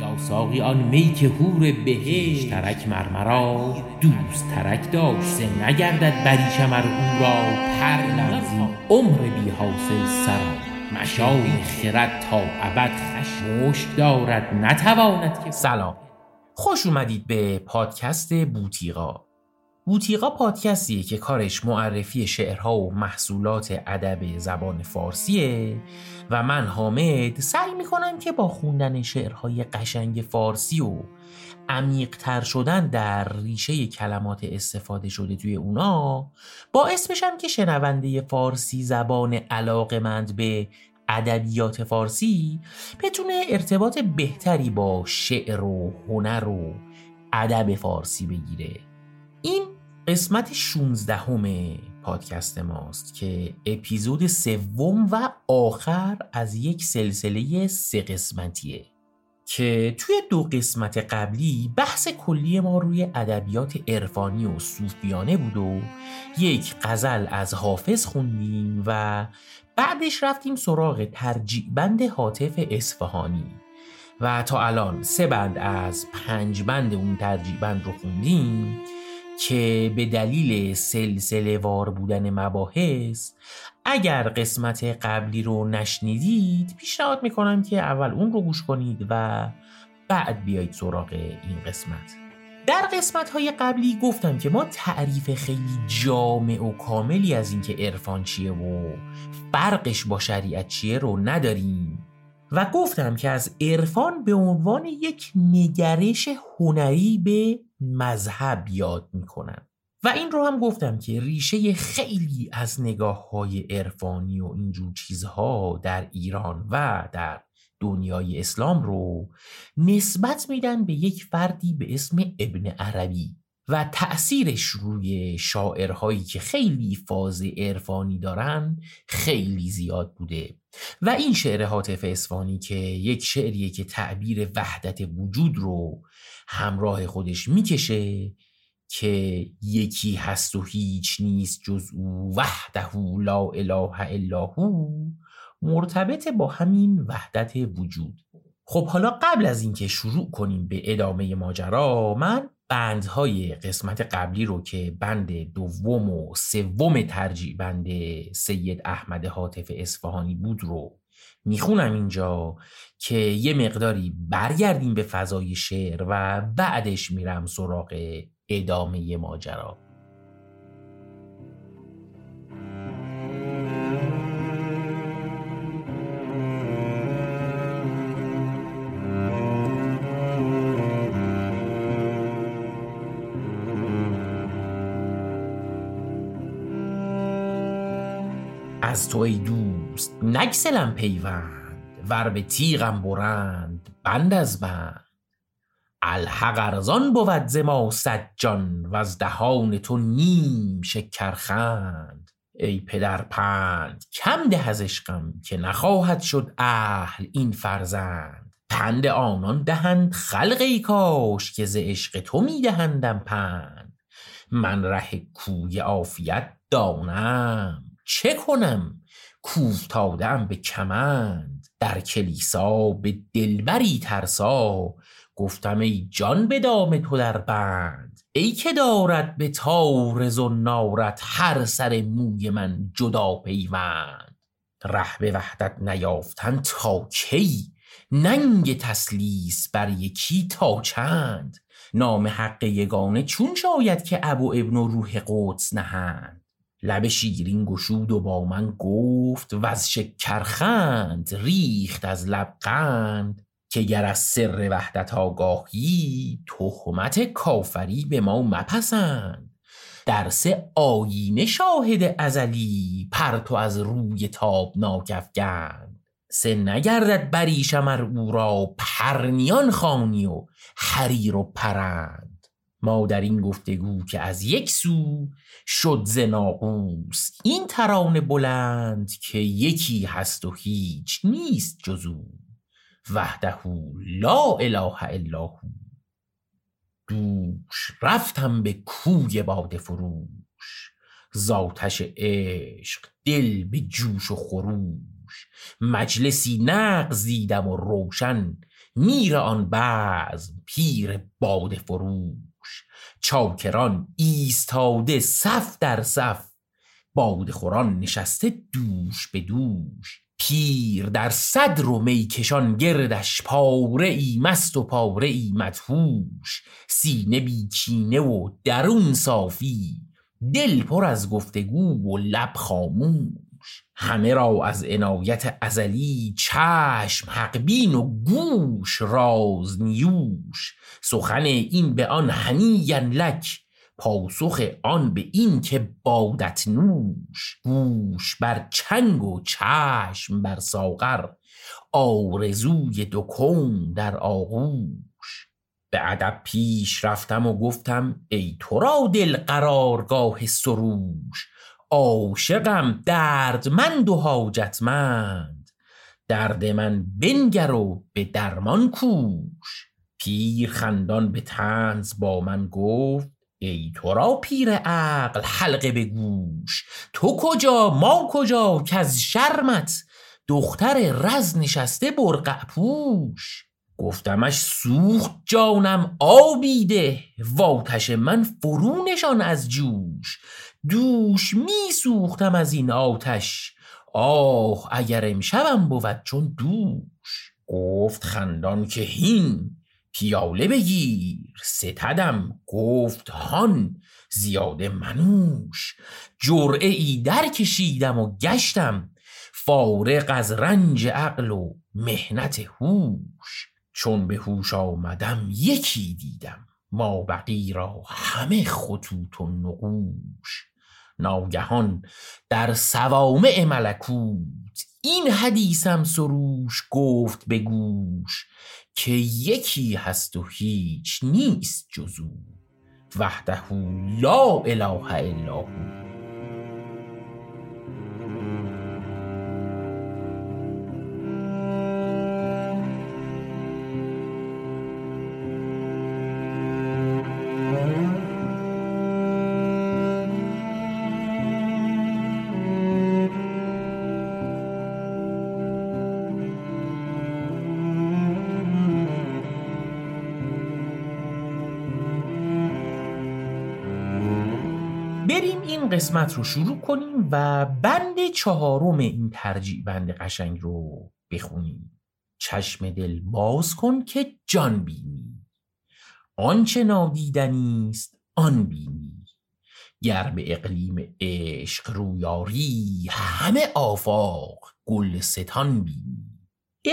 یا ساقی آن می که هور بهشت ترک مرمرا دوست ترک داشت نگردد بریشم ار او را. پر لرزی عمر بی حاصل سرا مشام خرد تا ابد خشمش دارد. نتواند که سلام. خوش اومدید به پادکست بوتیقا. بوتیقا پادکستیه که کارش معرفی شعرها و محصولات ادب زبان فارسیه و من حامد سعی می‌کنم که با خوندن شعرهای قشنگ فارسی و عمیقتر شدن در ریشه کلمات استفاده شده توی اونا باعث بشم که شنونده فارسی زبان علاقمند به ادبیات فارسی بتونه ارتباط بهتری با شعر و هنر و ادب فارسی بگیره. این قسمت 16 همه پادکست ماست که اپیزود سوم و آخر از یک سلسله سه قسمتیه که توی دو قسمت قبلی بحث کلی ما روی ادبیات عرفانی و صوفیانه بود و یک غزل از حافظ خوندیم و بعدش رفتیم سراغ ترجیع بند حاطف اصفهانی. و تا الان سه بند از پنج بند اون ترجیع بند رو خوندیم. که به دلیل سلسله وار بودن مباحث اگر قسمت قبلی رو نشنیدید پیشنهاد می‌کنم که اول اون رو گوش کنید و بعد بیایید سراغ این قسمت. در قسمت های قبلی گفتم که ما تعریف خیلی جامع و کاملی از اینکه عرفان چیه و فرقش با شریعت چیه رو نداریم. و گفتم که از عرفان به عنوان یک نگرش هنری به مذهب یاد می‌کنن. و این رو هم گفتم که ریشه خیلی از نگاه های عرفانی و اینجور چیزها در ایران و در دنیای اسلام رو نسبت میدن به یک فردی به اسم ابن عربی و تأثیرش روی شاعرهایی که خیلی فاز عرفانی دارن خیلی زیاد بوده. و این شعر حاطف اسفانی که یک شعریه که تعبیر وحدت وجود رو همراه خودش می‌کشه که یکی هست و هیچ نیست جز او. وحده لا اله الا هو. مرتبط با همین وحدت وجود. خب حالا قبل از اینکه شروع کنیم به ادامه ماجرا من بندهای قسمت قبلی رو که بند دوم و سوم ترجیع بند سید احمد حاطف اصفهانی بود رو می‌خونم اینجا. که یه مقداری برگردیم به فضای شعر و بعدش میرم سراغ ادامه ماجرا. از تو ای دوست نگسلم پیوند ور به تیغم برند بند از بند. الحق ارزان بود ز ما صد جان وز دهان تو نیم شکرخند. ای پدر پند کم ده از عشقم که نخواهد شد اهل این فرزند. پند آنان دهند خلق ای کاش که ز عشق تو می دهندم پند. من ره کوی عافیت دانم چه کنم؟ کوفتادم به کمند. در کلیسا به دلبری ترسا. گفتم ای جان به دام تو در بند. ای که دارد به تار نارت هر سر موی من جدا پیوند. ره به وحدت نیافتن تا کی؟ ننگ تسلیس بر یکی تا چند؟ نام حق یگانه چون شاید که ابو ابن و روح قدس نهند. لب شیرین گشود و با من گفت و از شکرخند ریخت از لب قند که گر از سر وحدت آگاهی تهمت کافری به ما مپسند. درس آینه شاهد ازلی پرتو از روی تابناک افگند. سه نگردد بریشم ار او را پرنیان خانی و حریر و پرند. ما در این گفتگو که از یک سو شد ز این ترانه بلند که یکی هست و هیچ نیست جزو وحده لا اله الا هو. دوش رفتم به کوی باده فروش زاتش عشق دل به جوش و خروش. مجلسی نغز دیدم و روشن میر آن بعض پیر باد فروش. چاکران ایستاده صف در صف. باد خوران نشسته دوش به دوش. پیر در صدر و میکشان گردش. پاره ای مست و پاره ای مدهوش. سینه بی کینه و درون صافی. دل پر از گفتگو و لب خاموش. همه را از عنایت ازلی چشم حقبین و گوش راز نیوش. سخن این به آن هنیین لک پاسخ آن به این که بادت نوش گوش بر چنگ و چشم بر ساغر آرزوی دو در آغوش. به ادب پیش رفتم و گفتم ای تو را دل قرارگاه سروش عاشقم دردمند و حاجتمند درد من بنگر و به درمان کوش. پیر خندان به طنز با من گفت ای تو را پیر عقل حلقه به گوش. تو کجا؟ ما کجا؟ که از شرمت. دختر رز نشسته برقع پوش. گفتمش سوخت جانم آبیده. واتش من فرونشان از جوش. دوش می سوختم از این آتش. آه اگر امشبم بود چون دوش. گفت خندان که هین. پیاله بگیر. ستدم گفت هان زیاده منوش. جرعه ای در کشیدم و گشتم. فارغ از رنج عقل و مهنت هوش. چون به هوش آمدم یکی دیدم. ما بقی را همه خطوط و نقوش. ناگهان در سوامع ملکوت این حدیثم سروش گفت به گوش. که یکی هست و هیچ نیست جزو. وحده لا اله الا هو. بریم این قسمت رو شروع کنیم و بند چهارم این ترجیع بند قشنگ رو بخونیم. چشم دل باز کن که جان بینی. آنچه نادیدنی است آن بینی. گر به اقلیم عشق رویاری همه آفاق گل ستان بینی.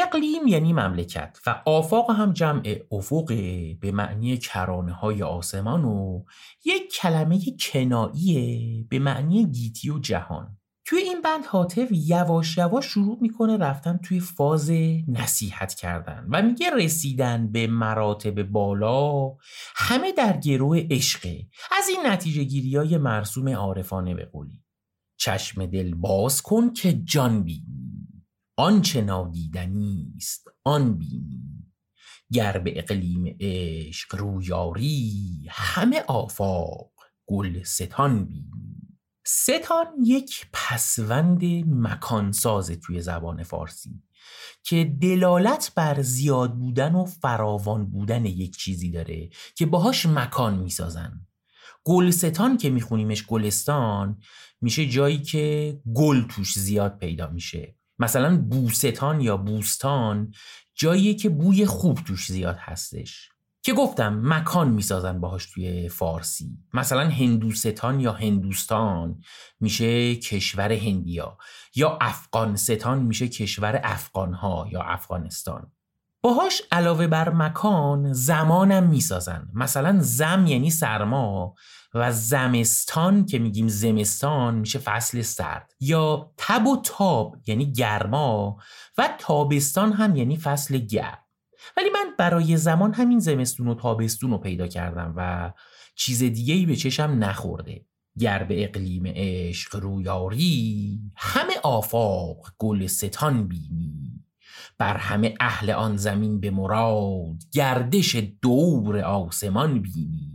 اقلیم یعنی مملکت و آفاق هم جمع افق به معنی کرانه های آسمان و یک کلمه کناییه به معنی گیتی و جهان. توی این بند حاطف یواش یواش شروع می‌کنه رفتن توی فاز نصیحت کردن و میگه رسیدن به مراتب بالا همه در گروه عشقه از این نتیجه گیری های مرسوم عارفانه به چشم دل باز کن که جان بینی. آنچه نادیدنی است آن بینی. گر به اقلیم عشق رویاری همه آفاق گل ستان بینی. ستان یک پسوند مکانساز توی زبان فارسی که دلالت بر زیاد بودن و فراوان بودن یک چیزی داره که باهاش مکان می‌سازن. گلستان که میخونیمش گلستان میشه جایی که گل توش زیاد پیدا میشه. مثلا بوستان یا بوستان جاییه که بوی خوب توش زیاد هستش. که گفتم مکان می‌سازن باهاش توی فارسی. مثلا هندوستان یا هندوستان میشه کشور هندیا. یا افغانستان میشه کشور افغانها یا افغانستان. باهاش علاوه بر مکان زمانم می‌سازن. مثلا زم یعنی سرما و زمستان که میگیم زمستان میشه فصل سرد. یا تب و تاب یعنی گرما و تابستان هم یعنی فصل گرم. ولی من برای زمان همین زمستون و تابستون رو پیدا کردم و چیز دیگه ای به چشم نخورده. گر به اقلیم عشق رویاری همه آفاق گل ستان بینی. بر همه اهل آن زمین به مراد گردش دور آسمان بینی.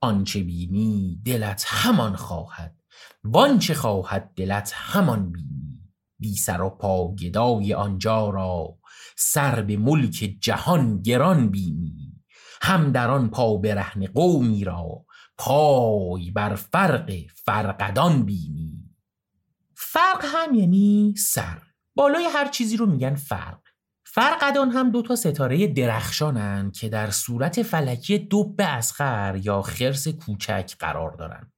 آنچه بینی دلت همان خواهد وانچه خواهد دلت همان بینی. بی سر و پا گدای آنجا را سر به ملک جهان گران بینی. هم در آن پا برهن قومی را پای بر فرق فرقدان بینی. فرق هم یعنی سر. بالای هر چیزی رو میگن فرق. فرقدان هم دو تا ستاره درخشانن که در صورت فلکی دب اسخر یا خرس کوچک قرار دارن.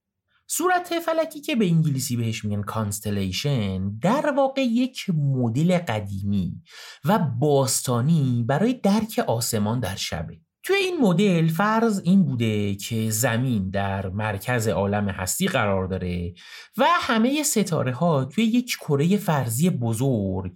صورت فلکی که به انگلیسی بهش میگن constellation در واقع یک مدل قدیمی و باستانی برای درک آسمان در شبه. توی این مدل فرض این بوده که زمین در مرکز عالم هستی قرار داره و همه ستاره ها توی یک کره فرضی بزرگ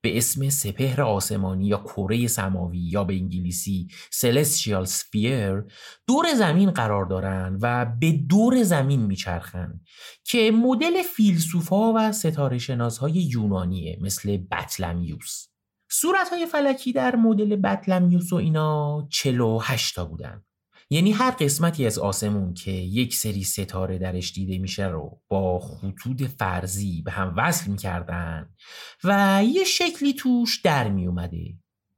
به اسم سپهر آسمانی یا کره سماوی یا به انگلیسی celestial sphere دور زمین قرار دارن و به دور زمین میچرخن که مدل فیلسوفا و ستاره شناس های یونانیه مثل بطلمیوس. صورت های فلکی در مدل بطلمیوس و اینا 48 تا بودن. یعنی هر قسمتی از آسمون که یک سری ستاره درش دیده میشه رو با خطوط فرضی به هم وصل می‌کردن و یه شکلی توش در میومده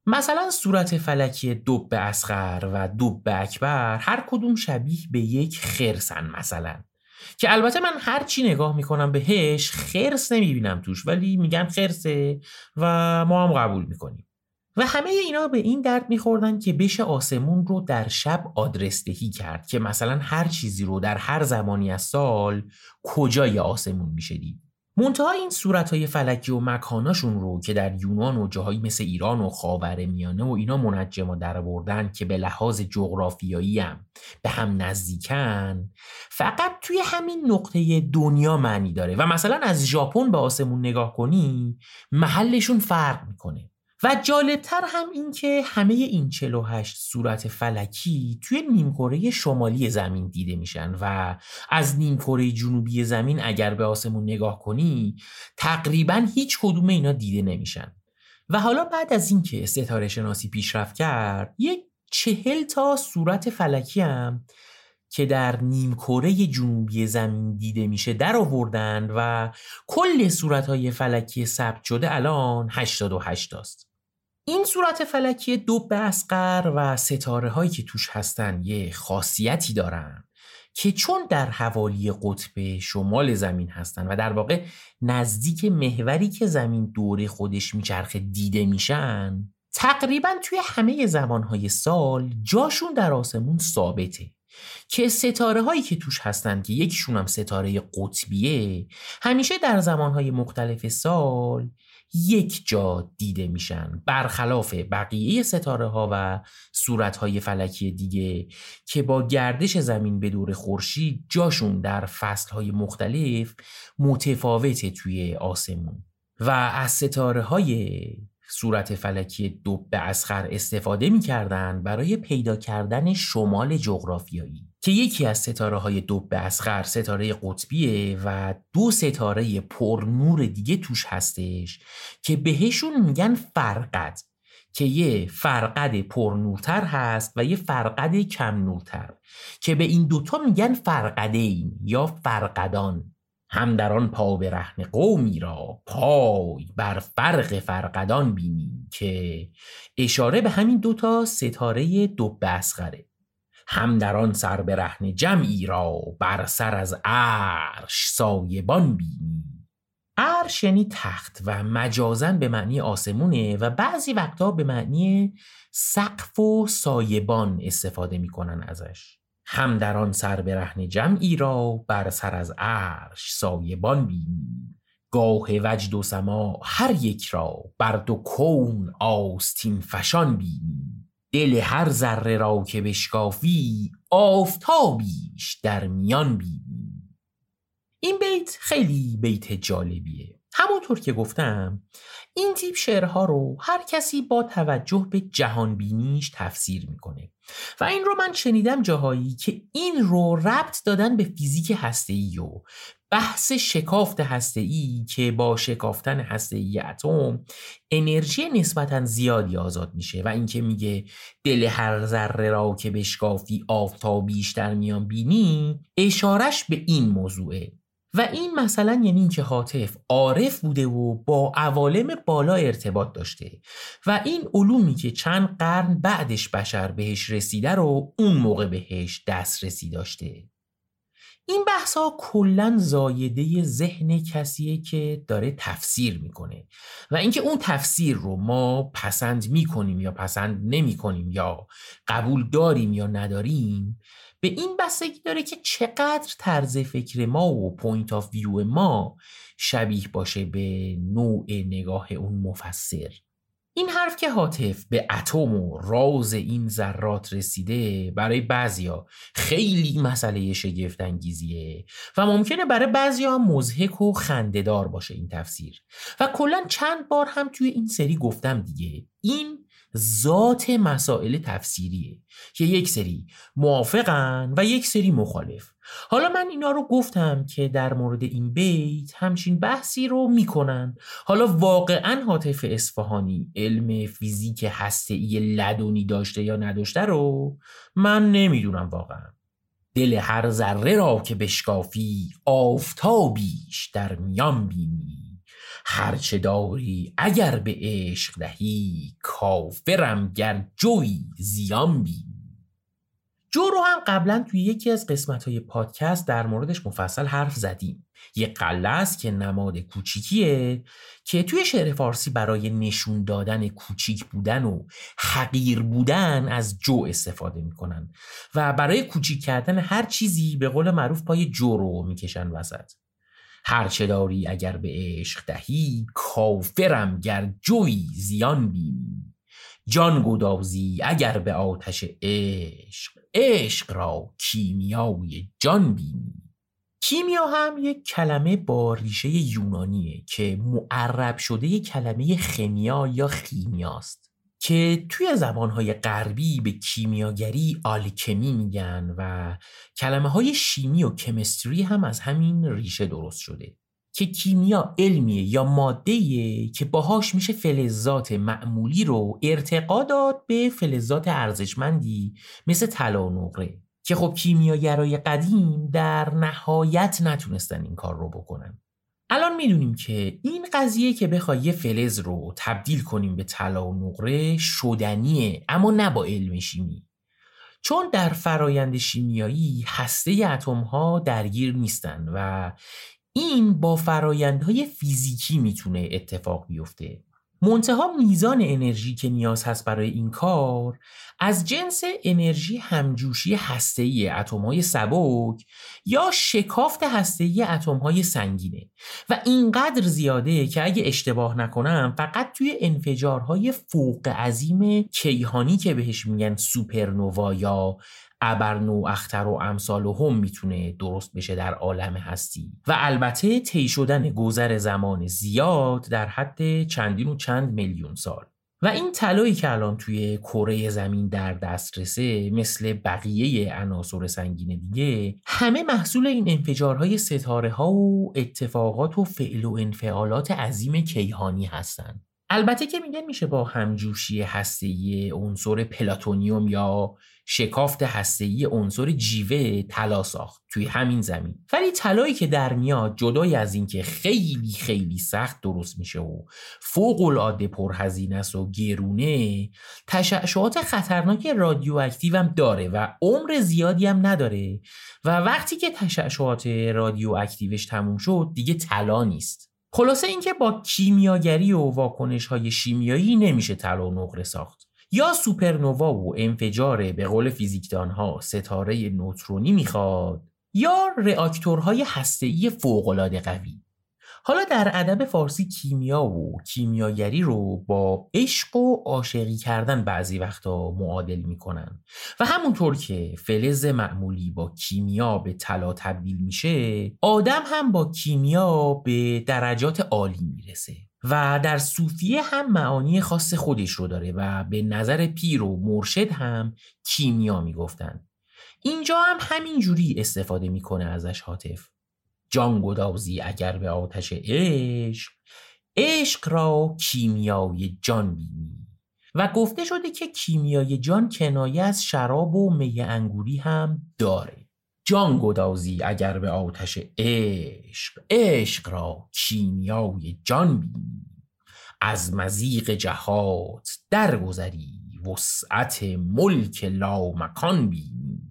مثلا صورت فلکی دب اسخر و دب اکبر هر کدوم شبیه به یک خرسن مثلا. که البته من هر چی نگاه می‌کنم بهش خرس نمی‌بینم توش ولی میگن خرسه و ما هم قبول می‌کنیم. و همه اینا به این درد میخوردن که بشه آسمون رو در شب آدرس دهی کرد که مثلا هر چیزی رو در هر زمانی از سال کجای آسمون میشه دید. منتها این صورت های فلکی و مکاناشون رو که در یونان و جاهایی مثل ایران و خاور میانه و اینا منجم در بردن که به لحاظ جغرافیایی هم به هم نزدیکن فقط توی همین نقطه دنیا معنی داره. و مثلا از ژاپن به آسمون نگاه کنی محلشون فرق می‌کنه. و جالبتر هم این که همه این 48 صورت فلکی توی نیمکره شمالی زمین دیده میشن و از نیمکره جنوبی زمین اگر به آسمون نگاه کنی تقریبا هیچ کدوم اینا دیده نمیشن و حالا بعد از اینکه ستاره شناسی پیشرفت کرد یک چهل تا صورت فلکی هم که در نیمکره جنوبی زمین دیده میشه در آوردن و کل صورتهای فلکی ثبت شده الان 88 است. این صورت فلکی دو اسقر و ستاره هایی که توش هستن یه خاصیتی دارن که چون در حوالی قطب شمال زمین هستن و در واقع نزدیک محوری که زمین دور خودش میچرخه دیده میشن تقریبا توی همه زمانهای سال جاشون در آسمون ثابته که ستاره هایی که توش هستن که یکیشون هم ستاره قطبیه همیشه در زمانهای مختلف سال یک جا دیده میشن. برخلاف بقیه ستاره ها و صورت های فلکی دیگه که با گردش زمین به دور خورشید جاشون در فصل های مختلف متفاوته توی آسمون. و از ستاره های صورت فلکی دو به اسخر استفاده می‌کردن برای پیدا کردن شمال جغرافیایی. که یکی از ستاره های دو اسخر ستاره قطبیه و دو ستاره پرنور دیگه توش هستش که بهشون میگن فرقد که یه فرقد پرنورتر هست و یه فرقد کم نورتر که به این دوتا میگن فرقدین یا فرقدان. هم در آن پا رهن قومی را پای بر فرق فرقدان بینی که اشاره به همین دوتا ستاره دو بسخره هم در آن سر رهن جمعی را بر سر از عرش سایبان بینی. عرش یعنی تخت و مجازن به معنی آسمونه و بعضی وقتا به معنی سقف و سایبان استفاده می‌کنن ازش. هم در آن سر برهن جمعی را بر سر از عرش سایبان بینی. گاه وجد و سما هر یک را بر دو کون آستین فشان بینی. دل هر ذره را که بشکافی آفتابیش در میان بینی. این بیت خیلی بیت جالبیه. همونطور که گفتم این تیپ شعرها رو هر کسی با توجه به جهان بینیش تفسیر می‌کنه. و این رو من شنیدم جاهایی که این رو ربط دادن به فیزیک هسته‌ای و بحث شکافت هسته‌ای که با شکافتن هسته‌ای اتم انرژی نسبتا زیادی آزاد میشه. و اینکه میگه دل هر ذره را که بشکافی آفتاب بیشتر میان بینی اشارش به این موضوعه. و این مثلا یعنی اینکه حاطف عارف بوده و با عوالم بالا ارتباط داشته و این علومی که چند قرن بعدش بشر بهش رسیده رو اون موقع بهش دسترسی داشته. این بحث ها کلا زایده ذهن کسیه که داره تفسیر می‌کنه و اینکه اون تفسیر رو ما پسند می‌کنیم یا پسند نمی‌کنیم یا قبول داریم یا نداریم به این بستگی داره که چقدر طرز فکر ما و point of view ما شبیه باشه به نوع نگاه اون مفسر. این حرف که هاتف به اتم و راز این ذرات رسیده برای بعضیا خیلی مسئله شگفت انگیزیه و ممکنه برای بعضیا مضحک و خندهدار باشه این تفسیر. و کلا چند بار هم توی این سری گفتم دیگه. این ذات مسائل تفسیریه که یک سری موافقن و یک سری مخالف. حالا من اینا رو گفتم که در مورد این بیت همچین بحثی رو می‌کنن. حالا واقعا حاطف اصفهانی علم فیزیک هسته‌ای لدونی داشته یا نداشته رو من نمی‌دونم واقعا. دل هر ذره را که بشکافی آفتابیش در میان بینی. هرچه داری اگر به عشق دهی کافرم گر جوی زیان بی. جو رو هم قبلا توی یکی از قسمت های پادکست در موردش مفصل حرف زدیم. یه قله است که نماد کوچیکیه که توی شعر فارسی برای نشون دادن کوچیک بودن و حقیر بودن از جو استفاده می‌کنن و برای کوچیک کردن هر چیزی به قول معروف پای جو رو می‌کشن وسط. هرچه داری اگر به عشق دهی کافرم گر جوی زیان بینی. جان گدازی اگر به آتش عشق عشق را کیمیای جان بینی. کیمیا هم یک کلمه با ریشه یونانیه که معرب شده کلمه خمیا یا خیمیاست. که توی زبانهای غربی به کیمیاگری آلکمی میگن و کلمه های شیمی و کمستری هم از همین ریشه درست شده که کیمیا علمیه یا مادهیه که باهاش میشه فلزات معمولی رو ارتقا داد به فلزات ارزشمندی مثل طلا و نقره که خب کیمیاگرای قدیم در نهایت نتونستن این کار رو بکنن. الان می‌دونیم که این قضیه که بخوای یه فلز رو تبدیل کنیم به طلا و نقره شدنیه اما نه با علم شیمی. چون در فرایند شیمیایی هسته اتم ها درگیر نیستن و این با فرایندهای فیزیکی می‌تونه اتفاق بیفته. منتها میزان انرژی که نیاز هست برای این کار از جنس انرژی همجوشی هسته‌ای اتم‌های سبک یا شکافت هسته‌ای اتم‌های سنگینه. و اینقدر زیاده که اگه اشتباه نکنم فقط توی انفجارهای فوق عظیم کیهانی که بهش میگن سوپرنووا یا ابرنو اختر و امثال و هم می‌تونه درست بشه در عالم هستی و البته طی شدن گذر زمان زیاد در حد چندین و چند میلیون سال و این طلایی که الان توی کره زمین در دسترسه مثل بقیه عناصر سنگین دیگه همه محصول این انفجارهای ستاره ها و اتفاقات و فعل و انفعالات عظیم کیهانی هستند. البته که میگن میشه با همجوشی هسته‌ای عنصر پلاتونیوم یا شکافت هسته‌ای عنصر جیوه طلا ساخت توی همین زمین. ولی طلایی که در میاد جدای از اینکه خیلی خیلی سخت درست میشه و فوق العاده پرهزینه است و گرونه تشعشعات خطرناک رادیواکتیو هم داره و عمر زیادی هم نداره و وقتی که تشعشعات رادیواکتیوش تموم شد دیگه طلا نیست. خلاصه اینکه با کیمیاگری و واکنش های شیمیایی نمیشه طلا و نقره ساخت. یا سوپرنوا و انفجار به قول فیزیکدان ها ستاره نوترونی می‌خواد یا رئاکتورهای هسته‌ای فوق‌العاده قوی. حالا در ادب فارسی کیمیا و کیمیاگری رو با عشق و عاشقی کردن بعضی وقتا معادل می‌کنن. و همونطور که فلز معمولی با کیمیا به طلا تبدیل میشه آدم هم با کیمیا به درجات عالی می‌رسه. و در صوفیه هم معانی خاص خودش رو داره و به نظر پیر و مرشد هم کیمیا می‌گفتن. اینجا هم همین جوری استفاده می‌کنه ازش حاطف. جان گدازی اگر به آتش عشق عشق را کیمیای جان بینی. و گفته شده که کیمیای جان کنایه از شراب و می انگوری هم داره. جان گدازی اگر به آتش عشق عشق را کیمیای جان بینی. از مزیق جهات درگذری وسعت ملک لا مکان بینی.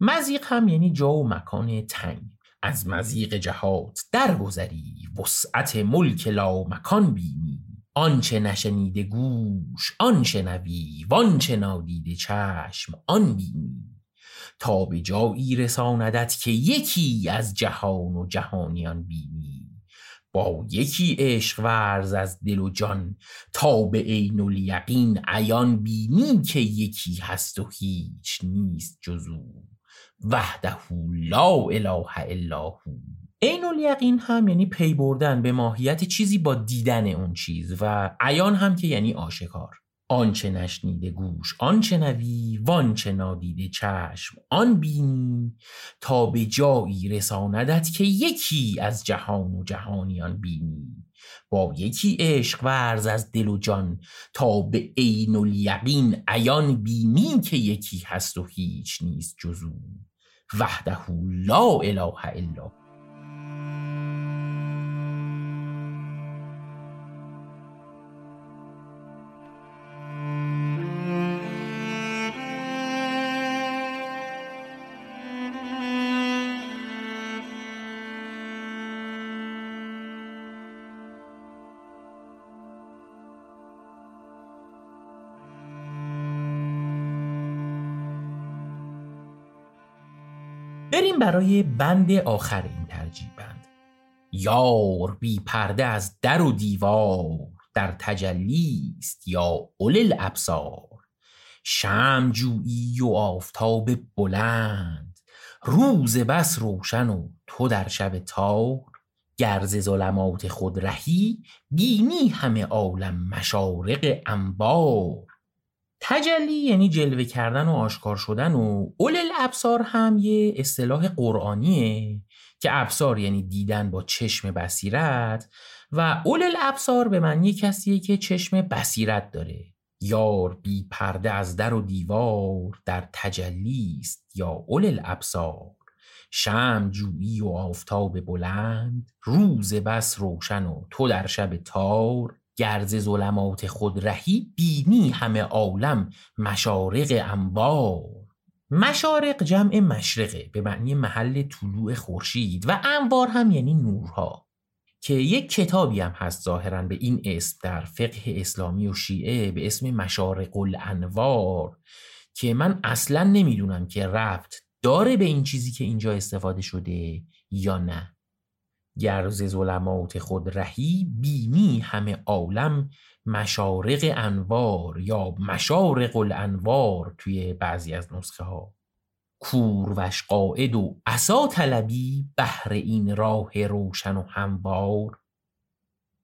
مزیق هم یعنی جا و مکان تنگ. از مزیق جهات درگذری وسعت ملک لا مکان بینی. آنچه نشنیده گوش آن شنوی وانچه نادیده چشم آن بینی. تا به جایی رساندت که یکی از جهان و جهانیان بینی. با یکی عشق ورز از دل و جان تا به عین الیقین عیان بینی که یکی هست و هیچ نیست جزو. وحده لا اله الا هو. عین الیقین هم یعنی پی بردن به ماهیت چیزی با دیدن اون چیز و عیان هم که یعنی آشکار. آنچه نشنیده گوش آنچه نوی وانچه نادیده چشم. آن بینی تا به جایی رساندت که یکی از جهان و جهانیان بینی. با یکی عشق ورز از دل و جان تا به عین الیقین عیان بینی که یکی هست و هیچ نیست جزو. وحده لا اله الا بریم برای بند آخر این ترجیب بند یار بی پرده از در و دیوار در تجلی است یا اول ابصار شم جویی و آفتاب بلند روز بس روشن و تو در شب تار. گرز ظلمات خود رهی بینی همه عالم مشارق انبار. تجلی یعنی جلوه کردن و آشکار شدن و اول الابصار هم یه اصطلاح قرآنیه که ابصار یعنی دیدن با چشم بصیرت و اول الابصار به معنی کسیه که چشم بصیرت داره. یار بی پرده از در و دیوار در تجلی است یا اول الابصار شم جویی و آفتاب بلند روز بس روشن و تو در شب تار. گرز ظلمات خود رهی بینی همه عالم مشارق انوار مشارق جمع مشرقه به معنی محل طلوع خورشید و انوار هم یعنی نورها که یک کتابی هم هست ظاهرا به این اسم در فقه اسلامی و شیعه به اسم مشارق الانوار که من اصلا نمی‌دونم که ربط داره به این چیزی که اینجا استفاده شده یا نه. گرز ظلمات خود رهی بینی همه عالم مشارق انوار یا مشارق الانوار توی بعضی از نسخه ها کوروش قاعد و عصا طلبی بهر این راه روشن و هموار.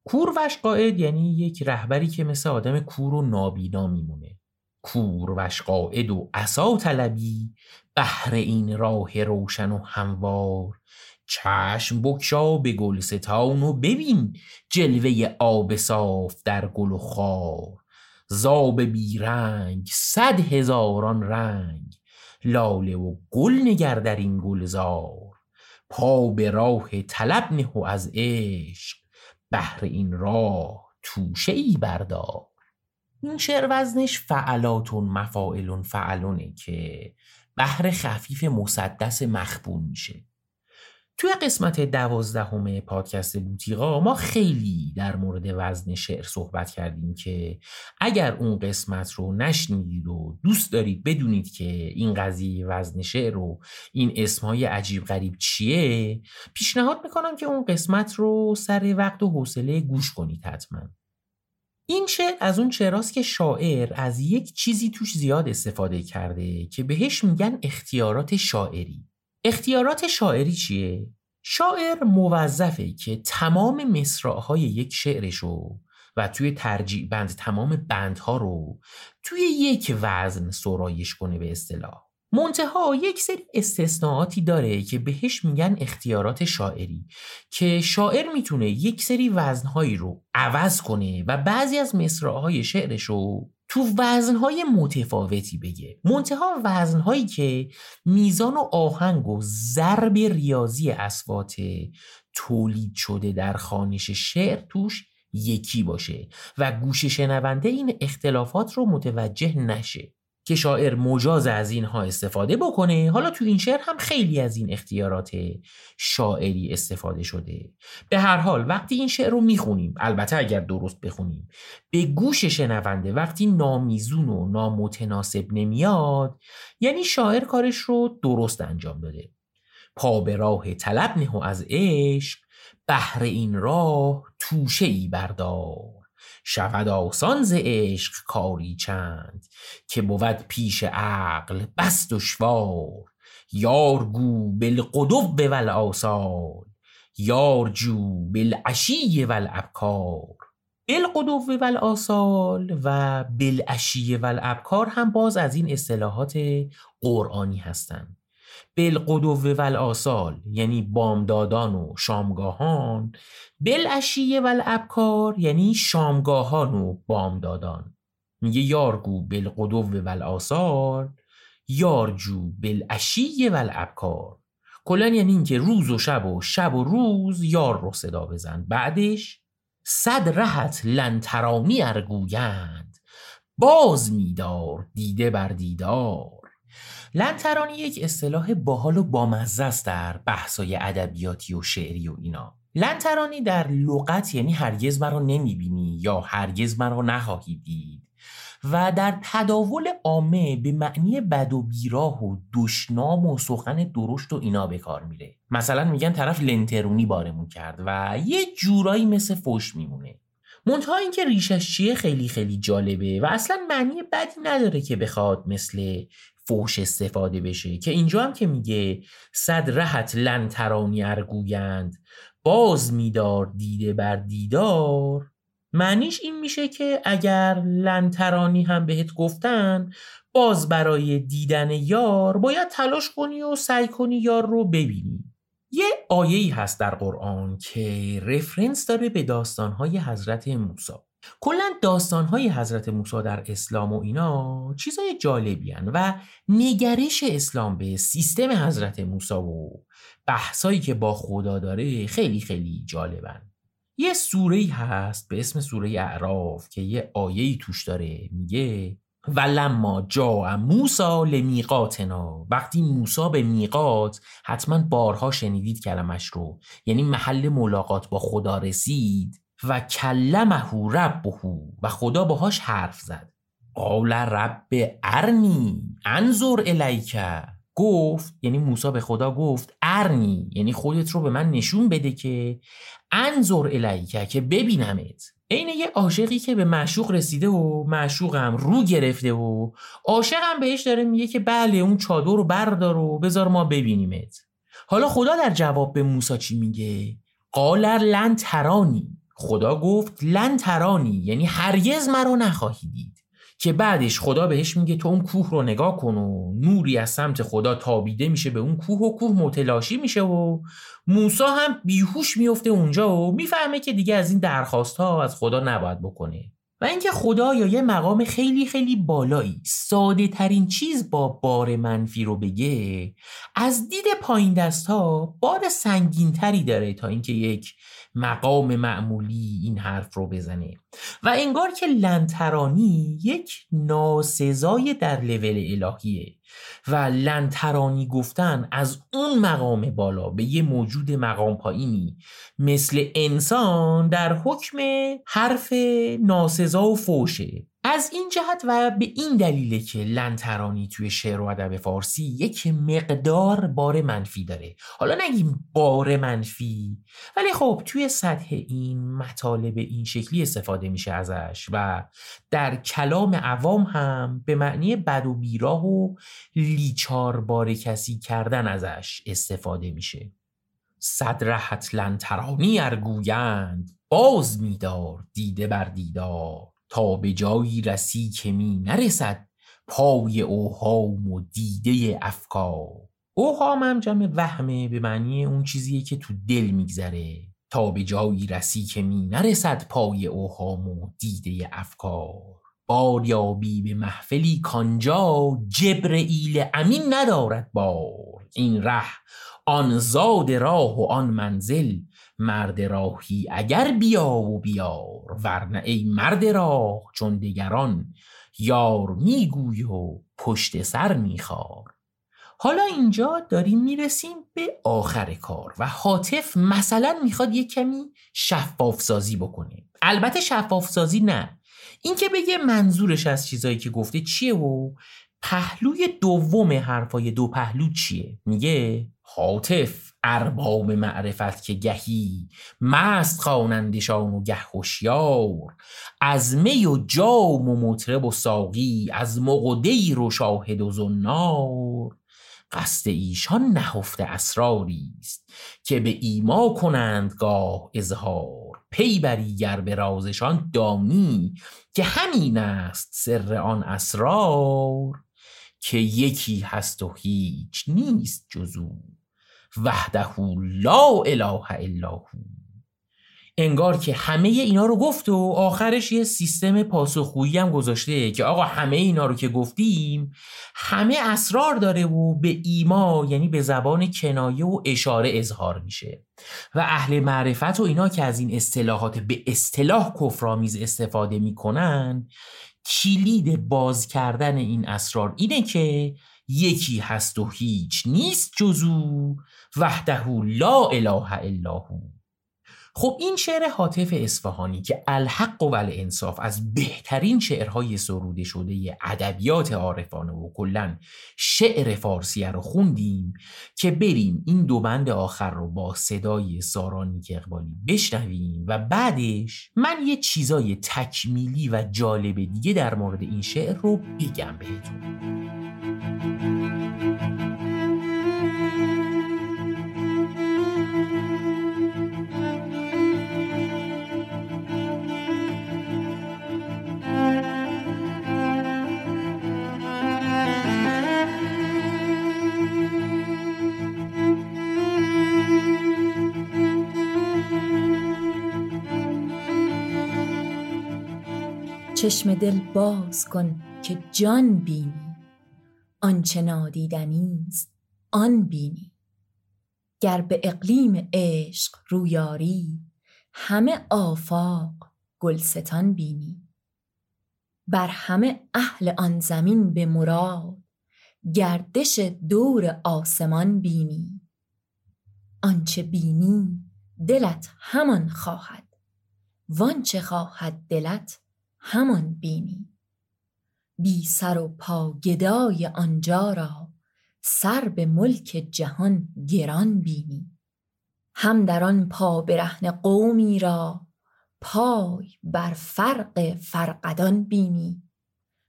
کوروش قاعد یعنی یک رهبری که مثل آدم کور و نابینا میمونه. کوروش قاعد و عصا طلبی بهر این راه روشن و هموار. چشم بکشا به گلستان و ببین جلوه آب صاف در گل و خار. زاب بیرنگ صد هزاران رنگ لاله و گل نگر در این گلزار. پا به راه طلب نه و از عشق بهر این راه توشه ای بردار. این شعر وزنش فعلاتون مفاعلون فعلونه که بهر خفیف مسدس مخبون میشه. توی قسمت دوازدهم پادکست بوتیقا ما خیلی در مورد وزن شعر صحبت کردیم که اگر اون قسمت رو نشنیدید و دوست دارید بدونید که این قضیه وزن شعر و این اسمهای عجیب غریب چیه پیشنهاد می‌کنم که اون قسمت رو سر وقت و حوصله گوش کنید حتما. این شعر از اون شعراست که شاعر از یک چیزی توش زیاد استفاده کرده که بهش میگن اختیارات شاعری. اختیارات شاعری چیه؟ شاعر موظفه که تمام مصرعهای یک شعرشو و توی ترجیع بند تمام بندها رو توی یک وزن سرایش کنه به اصطلاح منتها یک سری استثناءاتی داره که بهش میگن اختیارات شاعری که شاعر می‌تونه یک سری وزنهایی رو عوض کنه و بعضی از مصرعهای شعرش رو تو وزنهای متفاوتی بگه. منتها وزنهایی که میزان و آهنگ و ضرب ریاضی اسوات تولید شده در خانش شعر توش یکی باشه و گوش شنونده این اختلافات رو متوجه نشه. که شاعر مجاز از اینها استفاده بکنه حالا تو این شعر هم خیلی از این اختیارات شاعری استفاده شده. به هر حال وقتی این شعر رو می‌خونیم البته اگر درست بخونیم به گوش شنونده وقتی نامیزون و نامتناسب نمیاد یعنی شاعر کارش رو درست انجام داده. پا به راه طلب نه و از عشق بهر این راه توشه ای بردار. شود آسان ز عشق کاری چند که بود پیش عقل بس دشوار. یار گو بالغدو والآصال یار جو بالعشی والابکار. بالغدو والآصال و بالعشی والابکار هم باز از این اصطلاحات قرآنی هستند. بالقدو و آسال یعنی بامدادان و شامگاهان. بالعشیه و ابکار یعنی شامگاهان و بامدادان. میگه یارگو بالقدو و آسال یارجو بالعشیه و ابکار کلا یعنی اینکه روز و شب و شب و روز یار رو صدا بزن. بعدش صد رهت لنترامی ارگویند باز میدار دیده بر دیدار. لنترانی یک اصطلاح باحال و بامزه است در بحثای ادبیاتی و شعری و اینا. لنترانی در لغت یعنی هرگز مرا نمی‌بینی یا هرگز مرا نخواهی دید و در تداول عامه به معنی بد و بیراه و دشنام و سخن درشت و اینا به کار میره. مثلا میگن طرف لنترونی بارمون کرد و یه جورایی مثل فش میمونه. منتها اینکه ریشش چیه خیلی خیلی جالبه و اصلا معنی بدی نداره که بخواد مثل فوش استفاده بشه. که اینجا هم که میگه صد رهت لن ترانی ارگویند باز میدار دیده بر دیدار. معنیش این میشه که اگر لنترانی هم بهت گفتن باز برای دیدن یار باید تلاش کنی و سعی کنی یار رو ببینی. یه آیه‌ای هست در قرآن که رفرنس داره به داستانهای حضرت موسی. کلا داستانهای حضرت موسی در اسلام و اینا چیزای جالبی هن و نگرش اسلام به سیستم حضرت موسی و بحثایی که با خدا داره خیلی خیلی جالبن. یه سوره هست به اسم سوره اعراف که یه آیه‌ای توش داره میگه ولما جا موسا لمیقاتنا وقتی موسا به میقات حتما بارها شنیدید کلمش رو یعنی محل ملاقات با خدا رسید و کلمه ربه و خدا باهاش حرف زد. قال رب ارنی انظر الیکه گفت یعنی موسی به خدا گفت ارنی یعنی خودت رو به من نشون بده که انظر الیکه که ببینمت. عین یه عاشقی که به معشوق رسیده و معشوقم رو گرفته و عاشقم بهش داره میگه که بله اون چادر رو بردار و بذار ما ببینیمت. حالا خدا در جواب به موسی چی میگه؟ قال لن ترانی. خدا گفت لن ترانی یعنی هرگز مرا نخواهی دید. که بعدش خدا بهش میگه تو اون کوه رو نگاه کن و نوری از سمت خدا تابیده میشه به اون کوه و کوه متلاشی میشه و موسا هم بیهوش میفته اونجا و می‌فهمه که دیگه از این درخواست ها از خدا نباید بکنه. و اینکه خدا یا یه مقام خیلی خیلی بالایی ساده ترین چیز با بار منفی رو بگه از دید پایین دست ها بار سنگین تری داره تا اینکه یک مقام معمولی این حرف رو بزنه. و انگار که لنترانی یک ناسزای در لول الهیه و لنترانی گفتن از اون مقام بالا به یه موجود مقام پایینی مثل انسان در حکم حرف ناسزا و فوشه. از این جهت و به این دلیله که لنترانی توی شعر و ادب فارسی یک مقدار بار منفی داره. حالا نگیم بار منفی ولی خب توی سطح این مطالب این شکلی استفاده میشه ازش. و در کلام عوام هم به معنی بد و بیراه و لیچار بار کسی کردن ازش استفاده میشه. صدر حتلن ترانی ارگویند باز میدار دیده بر دیدار. تا به جایی رسی که می نرسد پای اوهام و دیده افکار. اوهام هم جمع وهمه به معنی اون چیزیه که تو دل میگذره. تا به جایی رسی که می نرسد پای اوهام و دیده افکار. باریابی به محفلی کانجا جبرئیل امین ندارد بار. این ره آن زاد راه و آن منزل مرد راهی اگر بیا و بیار. ورنه ای مرد راه چون دیگران یار میگوی و پشت سر میخوار حالا اینجا داریم می‌رسیم به آخر کار و حاطف مثلا می‌خواد یک کمی شفاف سازی بکنه. البته شفاف سازی نه. اینکه بگه منظورش از چیزایی که گفته چیه و پهلوی دوم حرفای دو پهلو چیه؟ میگه حاطف ارباب معرفت که گهی مست خوانندشان و گه هوشیار. از می و جام و مطرب و ساقی از مقدیر و شاهد و زنار. قصد ایشان نهفته اسراری است که به ایما کنند گاه اظهار. پی بری گر به رازشان دانی که همین است سر آن اسرار. که یکی هست و هیچ نیست جزو. وحده لا اله الا هو. انگار که همه اینا رو گفت و آخرش یه سیستم پاسخگویی هم گذاشته که آقا همه اینا رو که گفتیم همه اسرار داره و به ایما یعنی به زبان کنایه و اشاره اظهار میشه. و اهل معرفت و اینا که از این اصطلاحات به اصطلاح کفرآمیز استفاده می‌کنن کلید باز کردن این اسرار اینه که یکی هست و هیچ نیست جزو وحده لا اله الا هو. خب این شعر حاطف اصفهانی که الحق و انصاف از بهترین شعرهای سروده شده ادبیات عارفانه و کلا شعر فارسیه رو خوندیم که بریم این دو بند آخر رو با صدای سارانی که اقبالی بشنویم و بعدش من یه چیزای تکمیلی و جالب دیگه در مورد این شعر رو بگم بهتون. چشم دل باز کن که جان بینی. آنچه نادیدنی است آن بینی. گر به اقلیم عشق رویاری همه آفاق گلستان بینی. بر همه اهل آن زمین به مراد گردش دور آسمان بینی. آنچه بینی دلت همان خواهد وانچه خواهد دلت همان بینی. بی سر و پا گدای آنجا را سر به ملک جهان گران بینی. هم در آن پا برهنه قومی را پای بر فرق فرقدان بینی.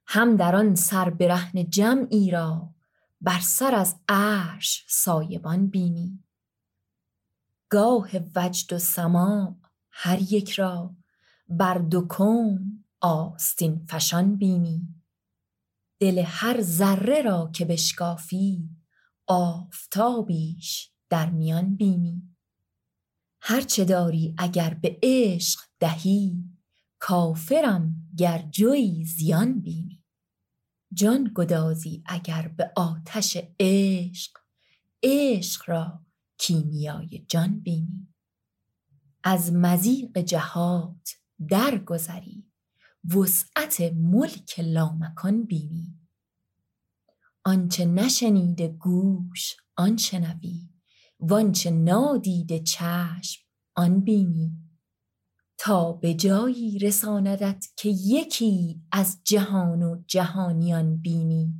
هم در آن سر برهنه جمعی را بر سر از عرش سایبان بینی. گاه وجد و سماع هر یک را بر دو کون آستین فشان بینی. دل هر ذره را که بشکافی آفتابیش در میان بینی. هرچه داری اگر به عشق دهی کافرم گر جوی زیان بینی. جان گدازی اگر به آتش عشق عشق را کیمیای جان بینی. از مزیق جهات درگذری. وسعت ملک لامکان بینی. آنچه نشنیده گوش آن شنوی وانچه نادیده چشم آن بینی. تا به جایی رساندت که یکی از جهان و جهانیان بینی.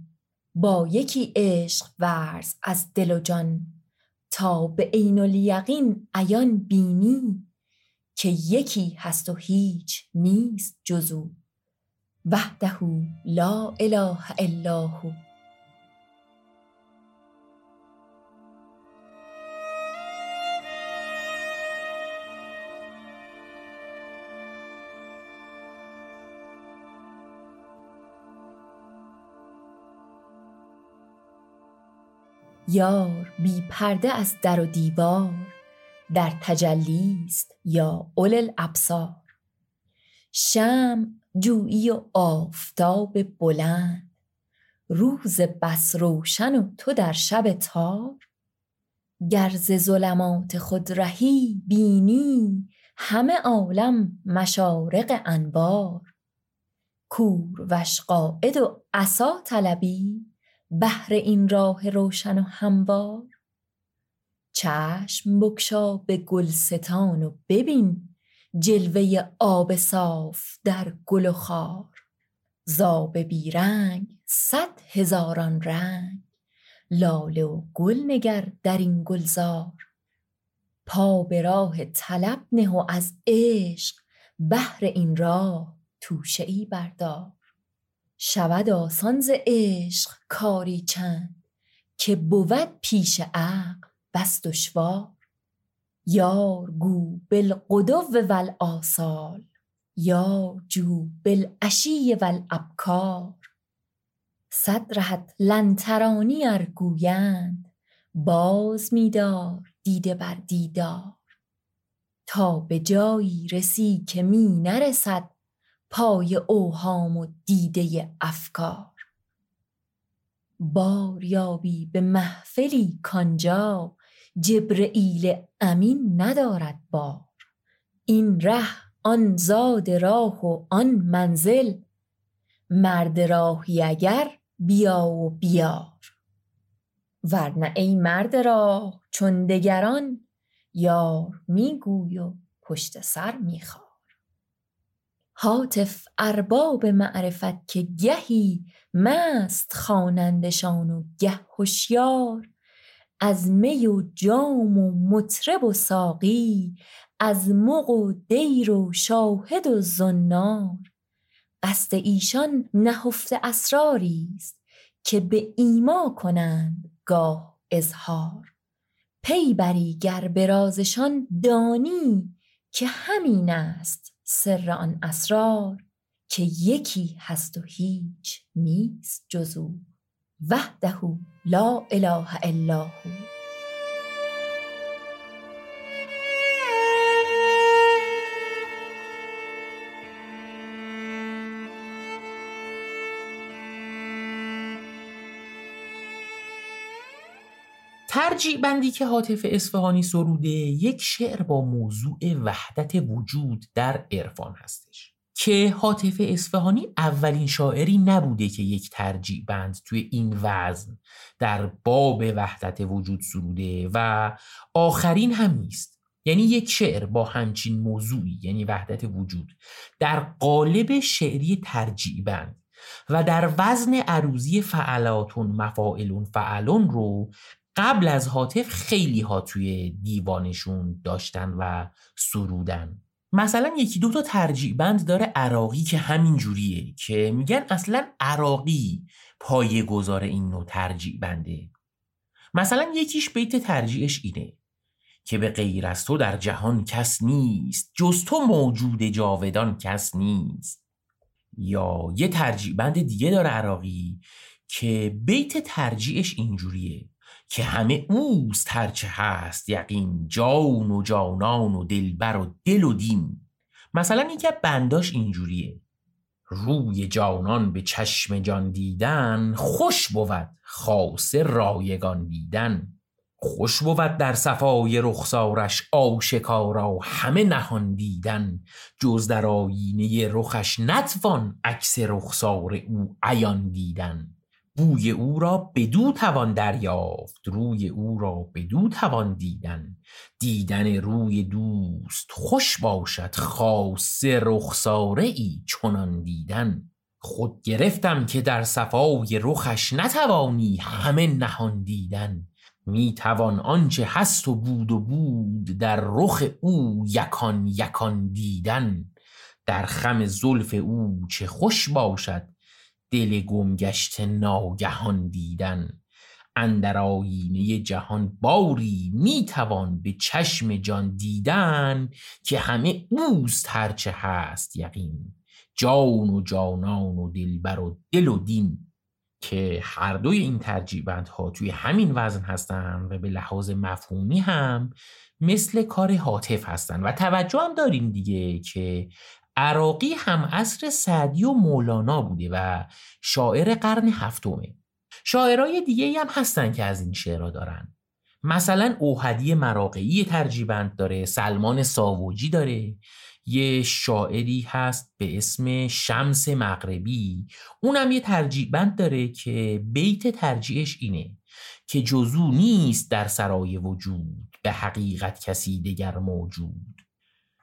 با یکی عشق ورز از دل و جان تا به عین الیقین عیان بینی. که یکی هست و هیچ نیست جزو. وحده لا اله الا هو. یار بی پرده از در و دیوار. در تجلی است یا اول الابصار. شم جویی و آفتاب بلند. روز بس روشن و تو در شب تار. گر ظلمات خود رهی بینی همه عالم مشارق انوار کور وش قاعد و عصا طلبی بهر این راه روشن و هموار. چشم بگشا به گلستان و ببین جلوه آب صاف در گل و خار. زاب بیرنگ صد هزاران رنگ لاله و گل نگر در این گلزار. پا به راه طلب نه و از عشق بهر این راه توشه ای بردار. شود آسان ز عشق کاری چند که بود پیش عقل بس دشوار یار گو بالغدو و الآصال یار جو بالعشی و الابکار صد رهت لن ترانی ار گویند باز می دار دیده بر دیدار. تا به جایی رسی که می نرسد پای اوهام و دیده افکار. بار یابی به محفلی کانجا جبرییل امین ندارد بار. این ره آن زاد راه و آن منزل. مرد راهی اگر بیا و بیار. ورنه ای مرد راه چون دگران یار میگوی و پشت سر میخوار. هاتف ارباب معرفت که گهی مست خوانندشان و گه هشیار. از می و جام و مطرب و ساقی از مغ و دیر و شاهد و زنار. قصد ایشان نهفته اسراری است که به ایما کنند گاه اظهار. پی بری گر به رازشان دانی که همین است سر آن اسرار که یکی هست و هیچ نیست جز او وحده. لا اله الا هو. ترجیع بندی که حاطف اصفهانی سروده یک شعر با موضوع وحدت وجود در عرفان هستش. که حاطف اصفهانی اولین شاعری نبوده که یک ترجیع بند توی این وزن در باب وحدت وجود سروده و آخرین هم نیست. یعنی یک شعر با همچین موضوعی یعنی وحدت وجود در قالب شعری ترجیع بند و در وزن عروضی فعلاتون مفاعلون فعلون رو قبل از حاطف خیلی ها توی دیوانشون داشتن و سرودن. مثلا یکی دو تا ترجیع بند داره عراقی که همین جوریه که میگن اصلا عراقی پایه گذار این نوع ترجیع بنده. مثلا یکیش بیت ترجیعش اینه که به غیر از تو در جهان کس نیست جز تو موجود جاودان کس نیست. یا یه ترجیع بند دیگه داره عراقی که بیت ترجیعش اینجوریه که همه اوست هرچه هست یقین جان و جانان و دلبر و دل و دین. مثلا یکی بنداش اینجوریه. روی جانان به چشم جان دیدن خوش بود خاصه رایگان دیدن. خوش بود در صفای رخسارش آشکارا همه نهان دیدن. جز در آینه رخش نتوان عکس رخسار او عیان دیدن. بوی او را بدو توان دریافت روی او را بدو توان دیدن. دیدن روی دوست خوش باشد خاصه رخساره ای چنان دیدن. خود گرفتم که در صفای رخش نتوانی همه نهان دیدن. می توان آنچه هست و بود و بود در رخ او یکان یکان دیدن. در خم زلف او چه خوش باشد دل گمگشت ناگهان دیدن. اندر آینه جهان باری می‌توان به چشم جان دیدن که همه اوست هرچه هست یقین. جان و جانان و دلبر و دل و دین. که هر دوی این ها توی همین وزن هستن و به لحاظ مفهومی هم مثل کار حاطف هستن. و توجه هم داریم دیگه که عراقی هم عصر سعدی و مولانا بوده و شاعر قرن هفتمه. شاعرای دیگه هم هستن که از این شعرها دارن. مثلا اوهدی مراقعی ترجیبند داره سلمان ساوجی داره. یه شاعری هست به اسم شمس مغربی. اونم یه ترجیبند داره که بیت ترجیحش اینه که جزو نیست در سرای وجود به حقیقت کسی دگر موجود.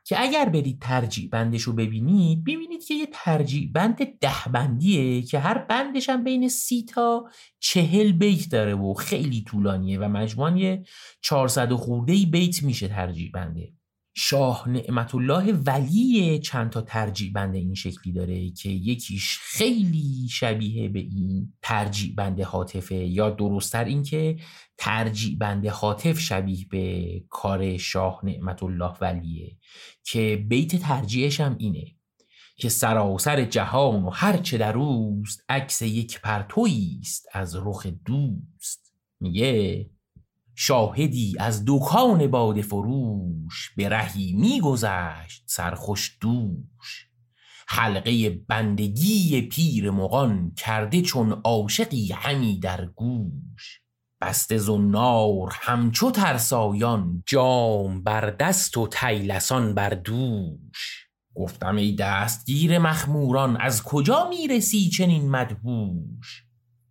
که اگر برید ترجیع بندش رو ببینید ببینید که یه ترجیع بند ده بندیه که هر بندش هم بین سی تا چهل بیت داره و خیلی طولانیه و مجموعا یه 400 خورده بیت میشه ترجیع بنده. شاه نعمت الله ولی چند تا ترجیع این شکلی داره که یکیش خیلی شبیه به این ترجیع بند حاطفه یا درستتر این که ترجیع حاطف شبیه به کار شاه نعمت الله ولیه که بیت ترجیحش هم اینه که سراسر جهان و هرچه در اوست عکس یک پرتویی است از رخ دوست. میگه شاهدی از دکان باد فروش به رهی میگذشت سرخوش دوش. حلقه بندگی پیر مغان کرده چون عاشقی همی در گوش. بست زنار همچو ترسایان جام بر دست و تیلسان بر دوش. گفتم ای دستگیر مخموران از کجا می‌رسی چنین مدهوش؟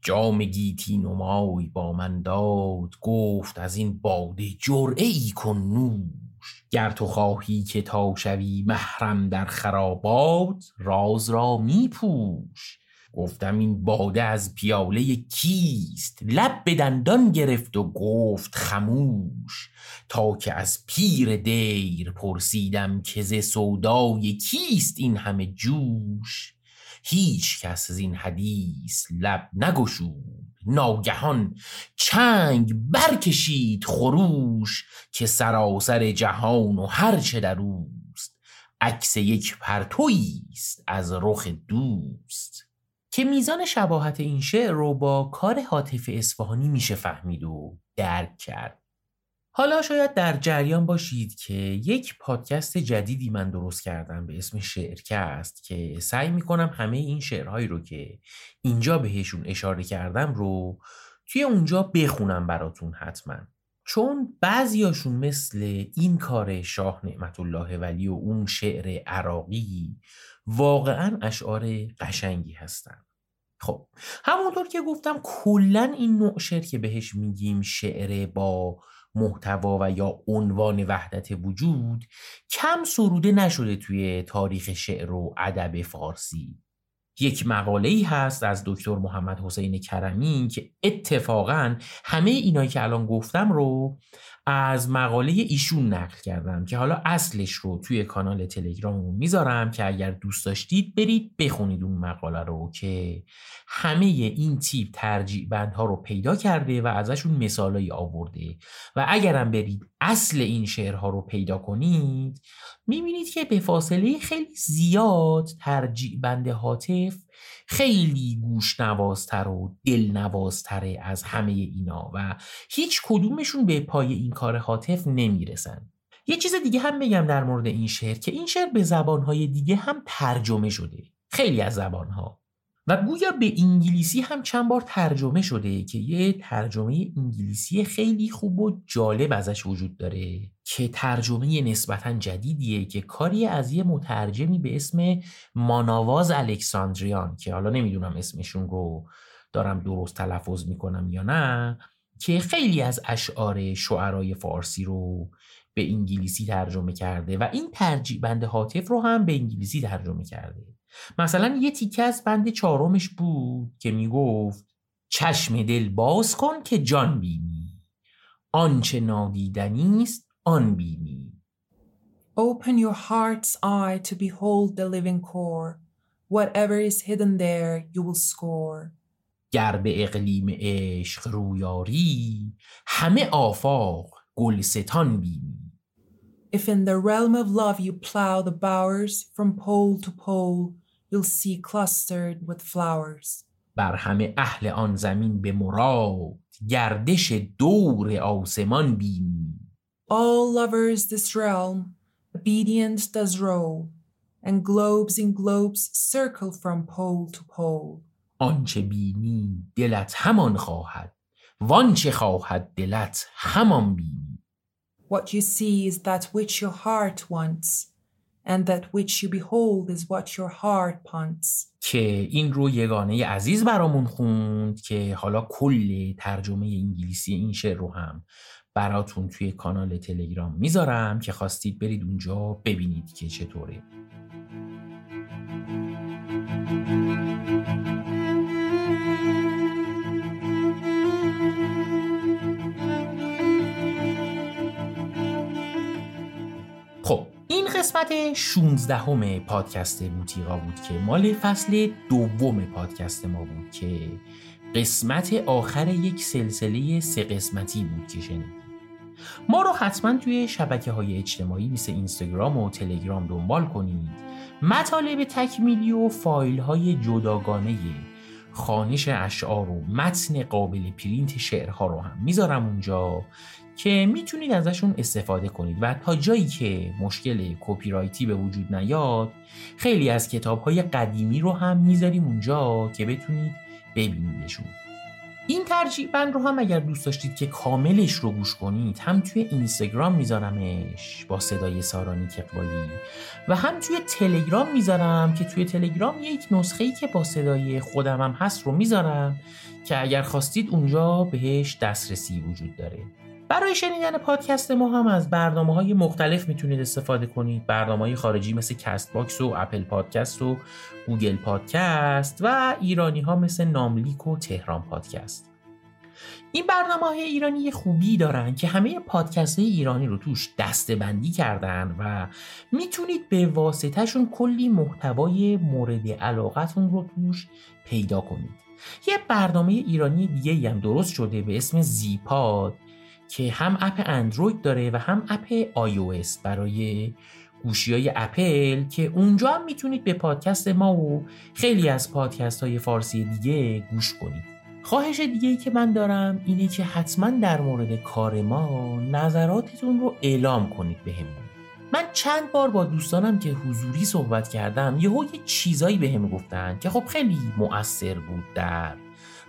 جام گیتی نمای با من داد گفت از این باده جرعه ای کن نوش. گر تو خواهی که تا شوی محرم در خرابات راز را میپوش. گفتم این باده از پیاله کیست؟ لب به دندان گرفت و گفت خموش. تا که از پیر دیر پرسیدم که ز سودای کیست این همه جوش؟ هیچ کس از این حدیث لب نگشود. ناگهان چنگ برکشید خروش که سراسر جهان و هرچه در اوست. عکس یک پرتویی است از رخ دوست. که میزان شباهت این شعر رو با کار حاطف اصفهانی میشه فهمید و درک کرد. حالا شاید در جریان باشید که یک پادکست جدیدی من درست کردم به اسم شعرکست که سعی می‌کنم همه این شعرهایی رو که اینجا بهشون اشاره کردم رو توی اونجا بخونم براتون حتما. چون بعضیاشون مثل این کار شاه نعمت الله ولی و اون شعر عراقی واقعا اشعار قشنگی هستن. خب همونطور که گفتم کلا این نوع شعر که بهش میگیم شعر با محتوا و یا عنوان وحدت وجود کم سروده نشده توی تاریخ شعر و ادب فارسی. یک مقاله ای هست از دکتر محمد حسین کرمی که اتفاقا همه اینایی که الان گفتم رو از مقاله ایشون نقل کردم که حالا اصلش رو توی کانال تلگرام می‌ذارم که اگر دوست داشتید برید بخونید اون مقاله رو که همه این تیپ ترجیع بندها رو پیدا کرده و ازشون مثالایی آورده. و اگرم برید اصل این شعرها رو پیدا کنید می‌بینید که به فاصله خیلی زیاد ترجیع بند حاطف خیلی گوش نوازتر و دل نوازتره از همه اینا و هیچ کدومشون به پای این کار حاطف نمی‌رسن. یه چیز دیگه هم بگم در مورد این شعر که این شعر به زبانهای دیگه هم ترجمه شده. خیلی از زبانها. و گویا به انگلیسی هم چند بار ترجمه شده که یه ترجمه انگلیسی خیلی خوب و جالب ازش وجود داره که ترجمه نسبتا جدیدیه که کاری از یه مترجمی به اسم ماناواز الکساندریان که حالا نمی‌دونم اسمشون رو دارم درست تلفظ می‌کنم یا نه که خیلی از اشعار شعرای فارسی رو به انگلیسی ترجمه کرده و این ترجیح بند حاطف رو هم به انگلیسی ترجمه کرده. مثلا یه تیکه از بند چهارمش بود که می‌گفت چشم دل باز کن که جان بینی آنچه نادیدنی است آن بینی Open your heart's eye to behold the living core. Whatever is hidden there, you will score. گر به اقلیم عشق رویاری همه آفاق گلستان بینی If in the realm of love you plow the bowers from pole to pole, you'll see clustered with flowers. بر همه اهل آن زمین به مراد گردش دور آسمان بینی All lovers this realm obedient does roll, and globes in globes circle from pole to pole. آنچه بینی دلت همان خواهد وانچه خواهد دلت همان بینی What you see is that which your heart wants, and that which you behold is what your heart pants. که این رو یگانه عزیز برامون خوند که حالا کل ترجمه انگلیسی این شعر رو هم براتون توی کانال تلگرام می‌ذارم که خواستید برید اونجا ببینید که چطوره قسمت 16 همه پادکست بوتیقا بود که مال فصل دوم پادکست ما بود که قسمت آخر یک سلسله سه قسمتی بود که شنید ما رو حتما توی شبکه های اجتماعی مثل اینستاگرام و تلگرام دنبال کنید. مطالب تکمیلی و فایل های جداگانه خوانش اشعار و متن قابل پرینت شعرها رو هم می‌ذارم اونجا. که می‌تونید ازشون استفاده کنید. و تا جایی که مشکل کپی رایتی به وجود نیاد خیلی از کتاب های قدیمی رو هم می‌ذاریم اونجا که بتونید ببینیدشون. این ترجیح بند رو هم اگر دوست داشتید که کاملش رو گوش کنید هم توی اینستاگرام میذارمش با صدای سارا نیک اقبالی و هم توی تلگرام می‌ذارم که توی تلگرام یک نسخه ای که با صدای هم هست رو می‌ذارم که اگر خواستید اونجا بهش دسترسی وجود داره. برای شنیدن پادکست ما هم از برنامه های مختلف می‌تونید استفاده کنید. برنامه های خارجی مثل Castbox و Apple Podcast و Google Podcast و ایرانی ها مثل ناملیک و تهران پادکست. این برنامه های ایرانی خوبی دارن که همه پادکست های ایرانی رو توش دسته بندی کردن و می‌تونید به واسطهشون کلی محتوای مورد علاقتون رو توش پیدا کنید. یه برنامه ایرانی دیگه هم درست شده به اسم زیپاد که هم اپ اندروید داره و هم اپ آی برای گوشی های اپل که اونجا هم می‌تونید به پادکست ما و خیلی از پادکست های فارسی دیگه گوش کنید. خواهش دیگه ای که من دارم اینه که حتما در مورد کار ما نظراتتون رو اعلام کنید بهمون. من چند بار با دوستانم که حضوری صحبت کردم یهو یه چیزایی بهم گفتن که خب خیلی مؤثر بود در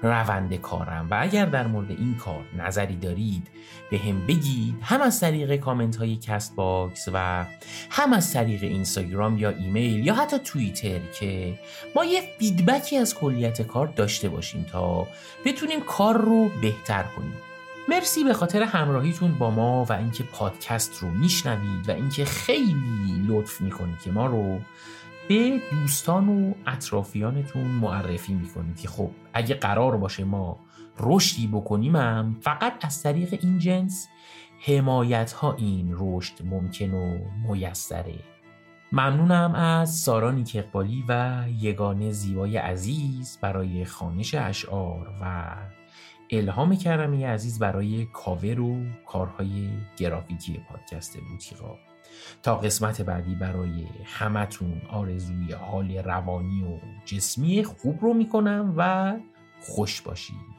روند کارم. و اگر در مورد این کار نظری دارید به هم بگید هم از طریق کامنت های Castbox و هم از طریق اینستاگرام یا ایمیل یا حتی توییتر که ما یه feedback ی از کلیت کار داشته باشیم تا بتونیم کار رو بهتر کنیم. مرسی به خاطر همراهیتون با ما و اینکه پادکست رو میشنوید و اینکه خیلی لطف می‌کنید که ما رو به دوستان و اطرافیانتون معرفی می‌کنید که خب اگه قرار باشه ما رشدی بکنیم هم فقط از طریق این جنس حمایت ها این رشد ممکن و میسره. ممنونم از سارا اقبالی و یگانه زیبای عزیز برای خانش اشعار و الهام کرمی عزیز برای کاور و کارهای گرافیکی پادکست بوتیقا. تا قسمت بعدی برای همتون آرزوی حال روانی و جسمی خوب رو می‌کنم و خوش باشید.